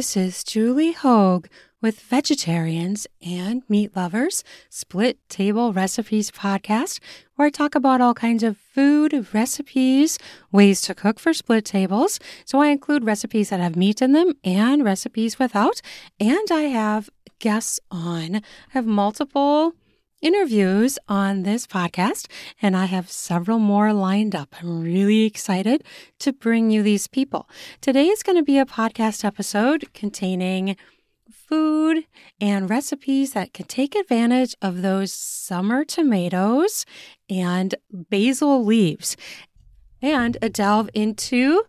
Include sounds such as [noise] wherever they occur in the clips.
This is Julie Hogue with Vegetarians and Meat Lovers Split Table Recipes podcast, where I talk about all kinds of food, recipes, ways to cook for split tables. So I include recipes that have meat in them and recipes without. And I have guests on. I have multiple interviews on this podcast, and I have several more lined up. I'm really excited to bring you these people. Today is going to be a podcast episode containing food and recipes that can take advantage of those summer tomatoes and basil leaves, and a delve into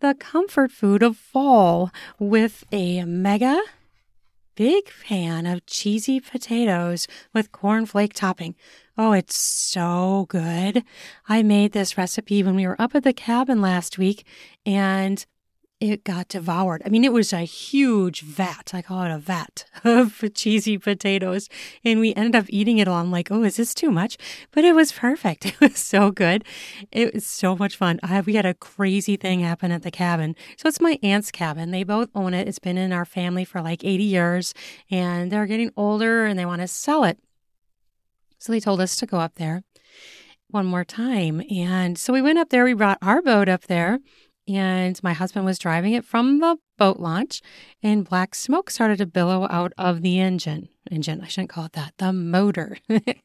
the comfort food of fall with a mega big fan of cheesy potatoes with cornflake topping. Oh, it's so good. I made this recipe when we were up at the cabin last week and it got devoured. I mean, it was a huge vat. I call it a vat [laughs] of cheesy potatoes. And we ended up eating it all. I'm like, oh, is this too much? But it was perfect. [laughs] It was so good. It was so much fun. I, we had a crazy thing happen at the cabin. So it's my aunt's cabin. They both own it. It's been in our family for like 80 years and they're getting older and they want to sell it. So they told us to go up there one more time. And so we went up there. We brought our boat up there and my husband was driving it from the boat launch, and black smoke started to billow out of the engine. Engine, I shouldn't call it that, the motor.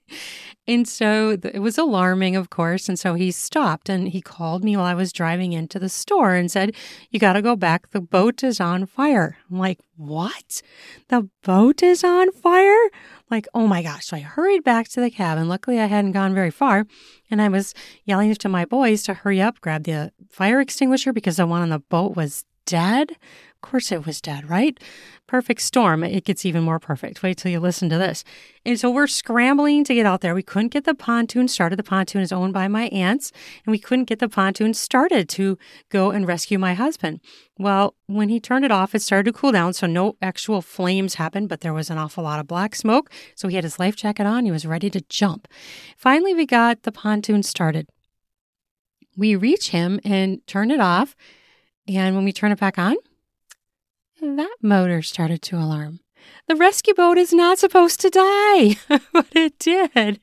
[laughs] and so it was alarming, of course. And so he stopped and he called me while I was driving into the store and said, You got to go back. The boat is on fire. I'm like, What? The boat is on fire? Like, oh my gosh. So I hurried back to the cabin. Luckily, I hadn't gone very far. And I was yelling to my boys to hurry up, grab the fire extinguisher because the one on the boat was dead. Of course, it was dead, right? Perfect storm. It gets even more perfect. Wait till you listen to this. And so we're scrambling to get out there. We couldn't get the pontoon started. The pontoon is owned by my aunts, and we couldn't get the pontoon started to go and rescue my husband. Well, when he turned it off, it started to cool down, so no actual flames happened, but there was an awful lot of black smoke. So he had his life jacket on. He was ready to jump. Finally, we got the pontoon started. We reach him and turn it off. And when we turn it back on, that motor started to alarm. The rescue boat is not supposed to die, [laughs] but it did.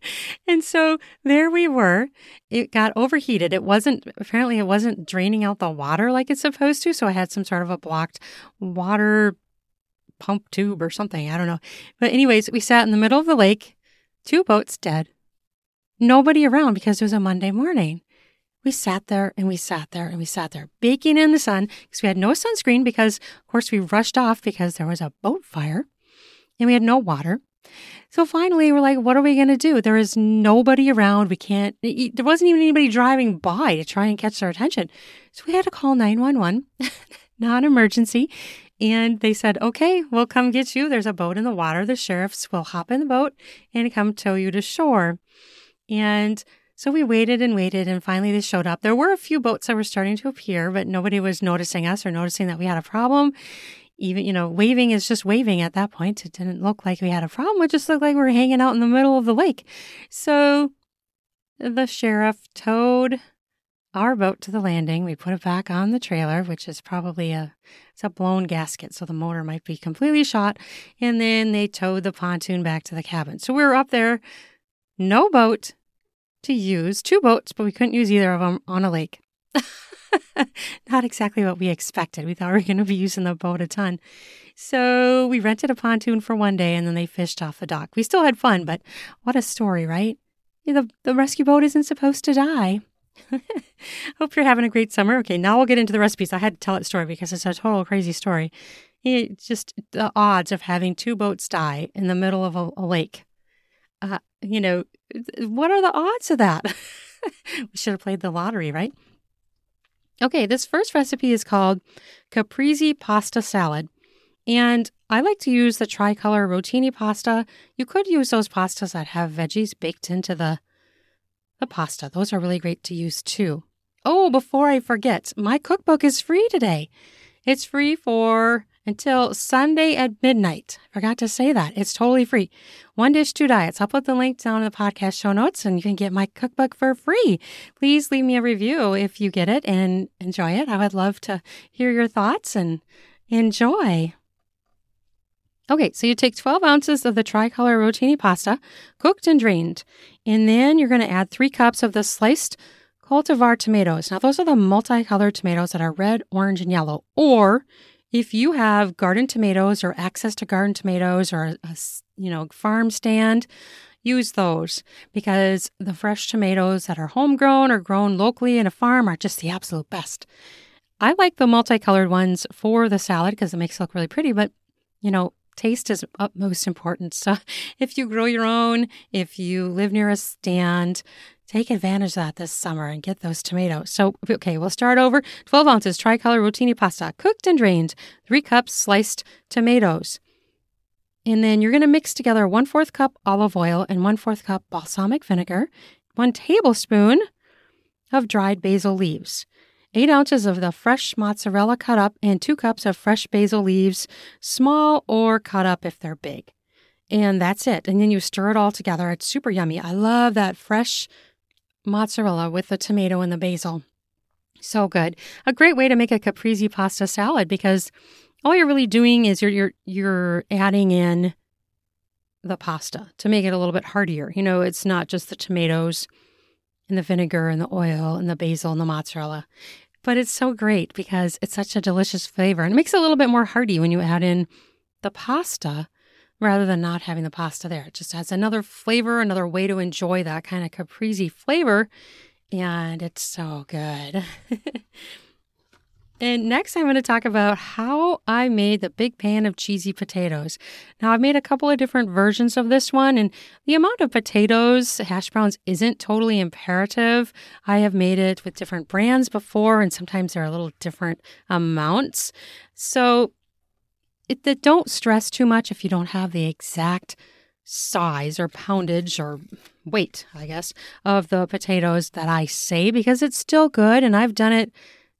And so there we were. It got overheated. It wasn't, apparently, it wasn't draining out the water like it's supposed to. So I had some sort of a blocked water pump tube or something. I don't know. But, anyways, we sat in the middle of the lake, two boats dead, nobody around because it was a Monday morning we sat there and we sat there and we sat there baking in the sun because we had no sunscreen because, of course, we rushed off because there was a boat fire and we had no water. So finally, we're like, what are we going to do? There is nobody around. We can't, there wasn't even anybody driving by to try and catch their attention. So we had to call 911, [laughs] non emergency. And they said, okay, we'll come get you. There's a boat in the water. The sheriffs will hop in the boat and come tow you to shore. And so we waited and waited, and finally they showed up. There were a few boats that were starting to appear, but nobody was noticing us or noticing that we had a problem. Even, you know, waving is just waving at that point. It didn't look like we had a problem. It just looked like we were hanging out in the middle of the lake. So the sheriff towed our boat to the landing. We put it back on the trailer, which is probably a it's a blown gasket, so the motor might be completely shot. And then they towed the pontoon back to the cabin. So we were up there, no boat, to use two boats, but we couldn't use either of them on a lake. [laughs] Not exactly what we expected. We thought we were going to be using the boat a ton. So we rented a pontoon for one day and then they fished off the dock. We still had fun, but what a story, right? The, the rescue boat isn't supposed to die. [laughs] Hope you're having a great summer. Okay, now we'll get into the recipes. I had to tell that story because it's a total crazy story. Just the odds of having two boats die in the middle of a, a lake. Uh, you know, what are the odds of that? [laughs] we should have played the lottery, right? Okay, this first recipe is called caprese pasta salad. And I like to use the tricolor rotini pasta. You could use those pastas that have veggies baked into the the pasta. Those are really great to use too. Oh, before I forget, my cookbook is free today. It's free for until Sunday at midnight. Forgot to say that. It's totally free. One dish, two diets. I'll put the link down in the podcast show notes and you can get my cookbook for free. Please leave me a review if you get it and enjoy it. I would love to hear your thoughts and enjoy. Okay, so you take 12 ounces of the tricolor rotini pasta, cooked and drained, and then you're going to add three cups of the sliced cultivar tomatoes. Now, those are the multicolored tomatoes that are red, orange, and yellow. Or if you have garden tomatoes or access to garden tomatoes or a, you know farm stand, use those because the fresh tomatoes that are homegrown or grown locally in a farm are just the absolute best. I like the multicolored ones for the salad because it makes it look really pretty, but you know, taste is utmost important. [laughs] So if you grow your own, if you live near a stand, Take advantage of that this summer and get those tomatoes. So, okay, we'll start over. 12 ounces tricolor rotini pasta, cooked and drained, three cups sliced tomatoes. And then you're going to mix together one fourth cup olive oil and one fourth cup balsamic vinegar, one tablespoon of dried basil leaves, eight ounces of the fresh mozzarella cut up, and two cups of fresh basil leaves, small or cut up if they're big. And that's it. And then you stir it all together. It's super yummy. I love that fresh mozzarella with the tomato and the basil. So good. A great way to make a caprese pasta salad because all you're really doing is you're you're you're adding in the pasta to make it a little bit heartier. You know, it's not just the tomatoes and the vinegar and the oil and the basil and the mozzarella. But it's so great because it's such a delicious flavor and it makes it a little bit more hearty when you add in the pasta rather than not having the pasta there. It just adds another flavor, another way to enjoy that kind of caprese flavor. And it's so good. [laughs] and next, I'm going to talk about how I made the big pan of cheesy potatoes. Now, I've made a couple of different versions of this one, and the amount of potatoes, hash browns, isn't totally imperative. I have made it with different brands before, and sometimes they're a little different amounts. So, it, don't stress too much if you don't have the exact size or poundage or weight, I guess, of the potatoes that I say because it's still good. And I've done it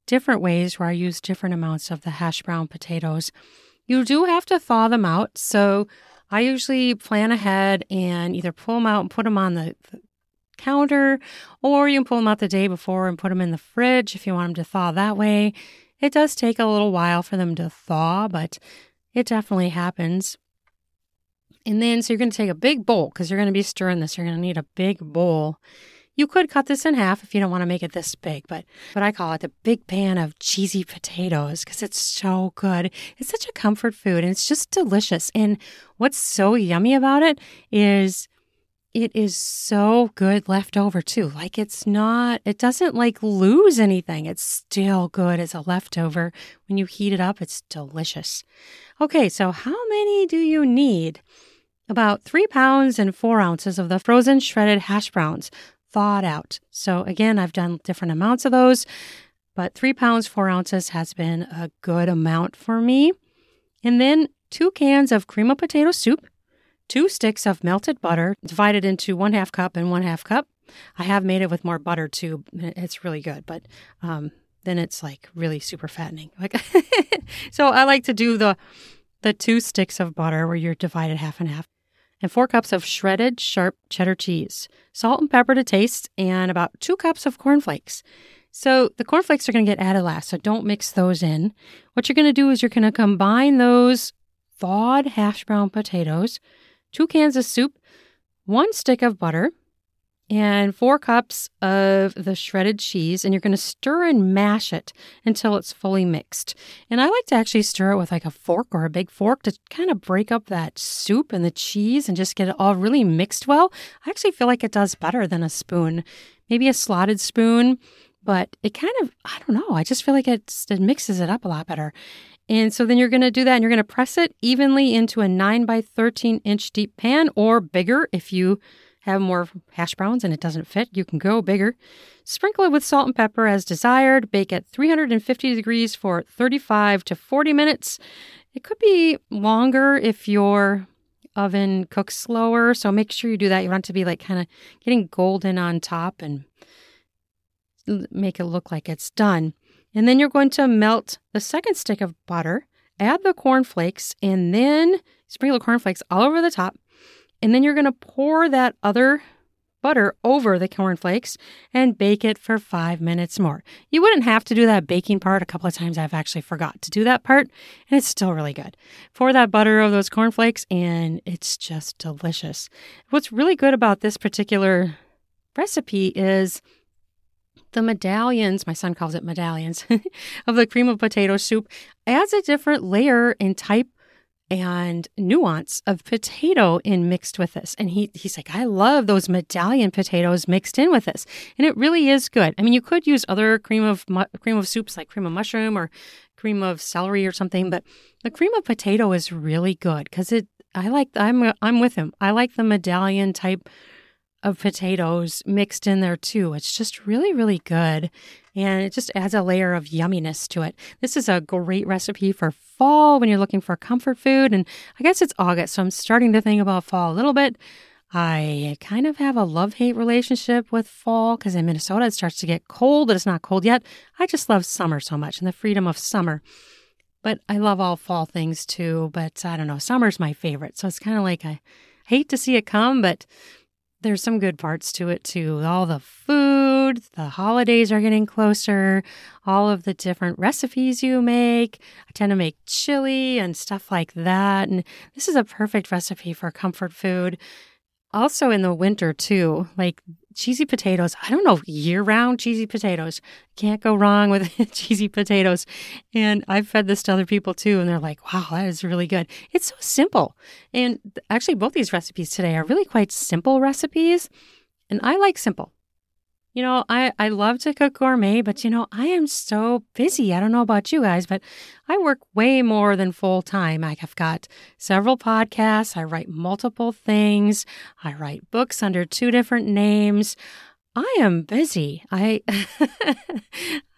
different ways where I use different amounts of the hash brown potatoes. You do have to thaw them out. So I usually plan ahead and either pull them out and put them on the, the counter, or you can pull them out the day before and put them in the fridge if you want them to thaw that way. It does take a little while for them to thaw, but it definitely happens. And then, so you're going to take a big bowl because you're going to be stirring this. You're going to need a big bowl. You could cut this in half if you don't want to make it this big, but but I call it the big pan of cheesy potatoes because it's so good. It's such a comfort food and it's just delicious. And what's so yummy about it is it is so good left over too. Like it's not, it doesn't like lose anything. It's still good as a leftover. When you heat it up, it's delicious. Okay, so how many do you need? About three pounds and four ounces of the frozen shredded hash browns thawed out. So again, I've done different amounts of those, but three pounds, four ounces has been a good amount for me. And then two cans of cream of potato soup two sticks of melted butter divided into one half cup and one half cup. I have made it with more butter too. It's really good, but um, then it's like really super fattening. Like, [laughs] so I like to do the the two sticks of butter where you're divided half and half, and four cups of shredded sharp cheddar cheese, salt and pepper to taste, and about two cups of cornflakes. So the cornflakes are going to get added last, so don't mix those in. What you're going to do is you're going to combine those thawed hash brown potatoes two cans of soup, one stick of butter, and four cups of the shredded cheese. And you're going to stir and mash it until it's fully mixed. And I like to actually stir it with like a fork or a big fork to kind of break up that soup and the cheese and just get it all really mixed well. I actually feel like it does better than a spoon, maybe a slotted spoon. But it kind of, I don't know, I just feel like it mixes it up a lot better. And so then you're going to do that and you're going to press it evenly into a 9 by 13 inch deep pan or bigger if you have more hash browns and it doesn't fit, you can go bigger. Sprinkle it with salt and pepper as desired. Bake at 350 degrees for 35 to 40 minutes. It could be longer if your oven cooks slower, so make sure you do that. You want it to be like kind of getting golden on top and make it look like it's done. And then you're going to melt the second stick of butter, add the cornflakes and then sprinkle the cornflakes all over the top. And then you're going to pour that other butter over the cornflakes and bake it for five minutes more. You wouldn't have to do that baking part. A couple of times I've actually forgot to do that part, and it's still really good. Pour that butter over those cornflakes, and it's just delicious. What's really good about this particular recipe is the medallions, my son calls it medallions, [laughs] of the cream of potato soup adds a different layer and type and nuance of potato in mixed with this. And he he's like, I love those medallion potatoes mixed in with this, and it really is good. I mean, you could use other cream of cream of soups like cream of mushroom or cream of celery or something, but the cream of potato is really good because it. I like. I'm I'm with him. I like the medallion type of potatoes mixed in there too. It's just really really good and it just adds a layer of yumminess to it. This is a great recipe for fall when you're looking for comfort food. And I guess it's August, so I'm starting to think about fall a little bit. I kind of have a love hate relationship with fall because in Minnesota it starts to get cold, but it's not cold yet. I just love summer so much and the freedom of summer. But I love all fall things too. But I don't know, summer's my favorite. So it's kind of like I hate to see it come, but there's some good parts to it too. All the food, the holidays are getting closer, all of the different recipes you make. I tend to make chili and stuff like that. And this is a perfect recipe for comfort food. Also in the winter too, like cheesy potatoes. I don't know, year round cheesy potatoes. Can't go wrong with [laughs] cheesy potatoes. And I've fed this to other people too, and they're like, wow, that is really good. It's so simple. And actually, both these recipes today are really quite simple recipes. And I like simple. You know, I, I love to cook gourmet, but you know, I am so busy. I don't know about you guys, but I work way more than full time. I have got several podcasts. I write multiple things. I write books under two different names. I am busy. I [laughs]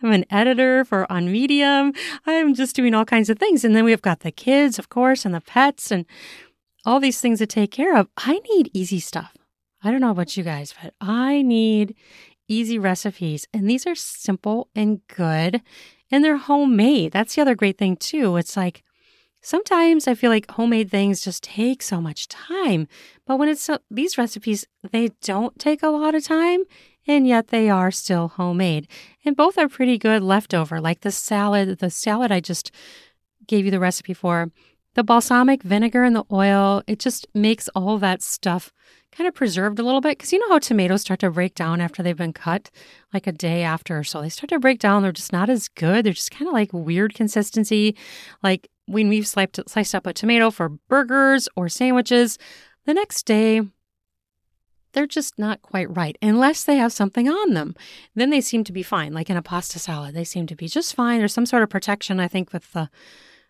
I'm an editor for on Medium. I'm just doing all kinds of things. And then we've got the kids, of course, and the pets and all these things to take care of. I need easy stuff. I don't know about you guys, but I need easy recipes. And these are simple and good, and they're homemade. That's the other great thing, too. It's like sometimes I feel like homemade things just take so much time. But when it's uh, these recipes, they don't take a lot of time. And yet they are still homemade. And both are pretty good leftover. Like the salad, the salad I just gave you the recipe for, the balsamic vinegar and the oil, it just makes all that stuff kind of preserved a little bit because you know how tomatoes start to break down after they've been cut, like a day after or so. They start to break down. They're just not as good. They're just kind of like weird consistency. Like when we've sliced, sliced up a tomato for burgers or sandwiches, the next day they're just not quite right unless they have something on them. Then they seem to be fine. Like in a pasta salad, they seem to be just fine. There's some sort of protection, I think, with the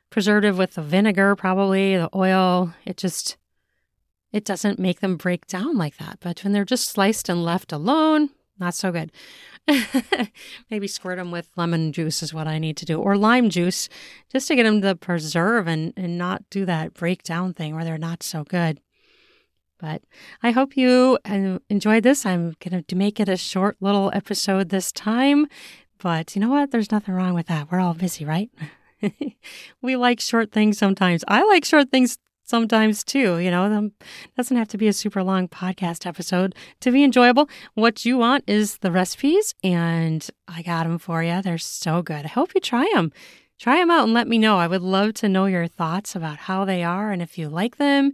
preservative, with the vinegar, probably the oil. It just it doesn't make them break down like that. But when they're just sliced and left alone, not so good. [laughs] Maybe squirt them with lemon juice is what I need to do, or lime juice, just to get them to preserve and, and not do that breakdown thing where they're not so good. But I hope you uh, enjoyed this. I'm going to make it a short little episode this time. But you know what? There's nothing wrong with that. We're all busy, right? [laughs] we like short things sometimes. I like short things sometimes too. You know, it doesn't have to be a super long podcast episode to be enjoyable. What you want is the recipes, and I got them for you. They're so good. I hope you try them. Try them out and let me know. I would love to know your thoughts about how they are and if you like them.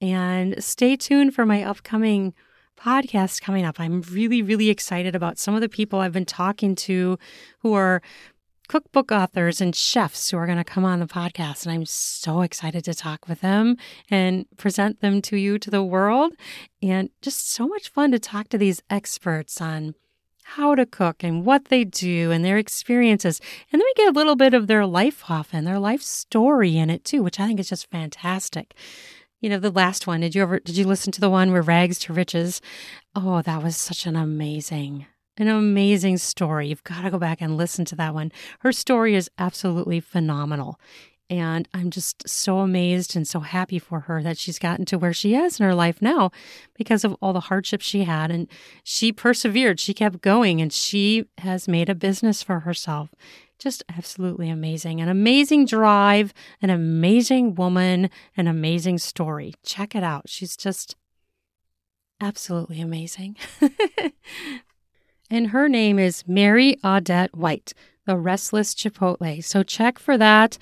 And stay tuned for my upcoming podcast coming up. I'm really, really excited about some of the people I've been talking to who are cookbook authors and chefs who are going to come on the podcast. And I'm so excited to talk with them and present them to you, to the world. And just so much fun to talk to these experts on how to cook and what they do and their experiences. And then we get a little bit of their life often, their life story in it too, which I think is just fantastic. You know, the last one, did you ever did you listen to the one where rags to riches? Oh, that was such an amazing an amazing story. You've got to go back and listen to that one. Her story is absolutely phenomenal. And I'm just so amazed and so happy for her that she's gotten to where she is in her life now because of all the hardships she had. And she persevered, she kept going, and she has made a business for herself just absolutely amazing. An amazing drive, an amazing woman, an amazing story. Check it out. She's just absolutely amazing. [laughs] and her name is Mary Audette White, the Restless Chipotle. So check for that.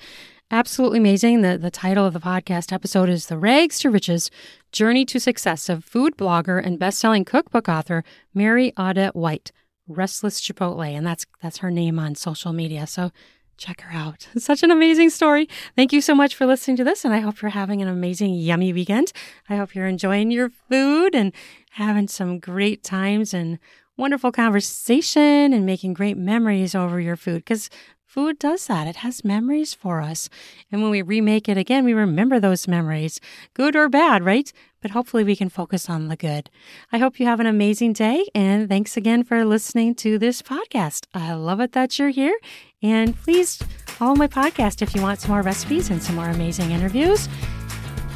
Absolutely amazing. The, the title of the podcast episode is The Rags to Riches Journey to Success of food blogger and best-selling cookbook author Mary Audette White. Restless Chipotle, and that's that's her name on social media. So check her out. It's [laughs] such an amazing story. Thank you so much for listening to this, and I hope you're having an amazing, yummy weekend. I hope you're enjoying your food and having some great times and wonderful conversation and making great memories over your food because Food does that. It has memories for us. And when we remake it again, we remember those memories, good or bad, right? But hopefully we can focus on the good. I hope you have an amazing day. And thanks again for listening to this podcast. I love it that you're here. And please follow my podcast if you want some more recipes and some more amazing interviews.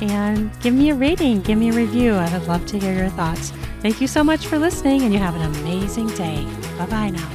And give me a rating, give me a review. I would love to hear your thoughts. Thank you so much for listening, and you have an amazing day. Bye bye now.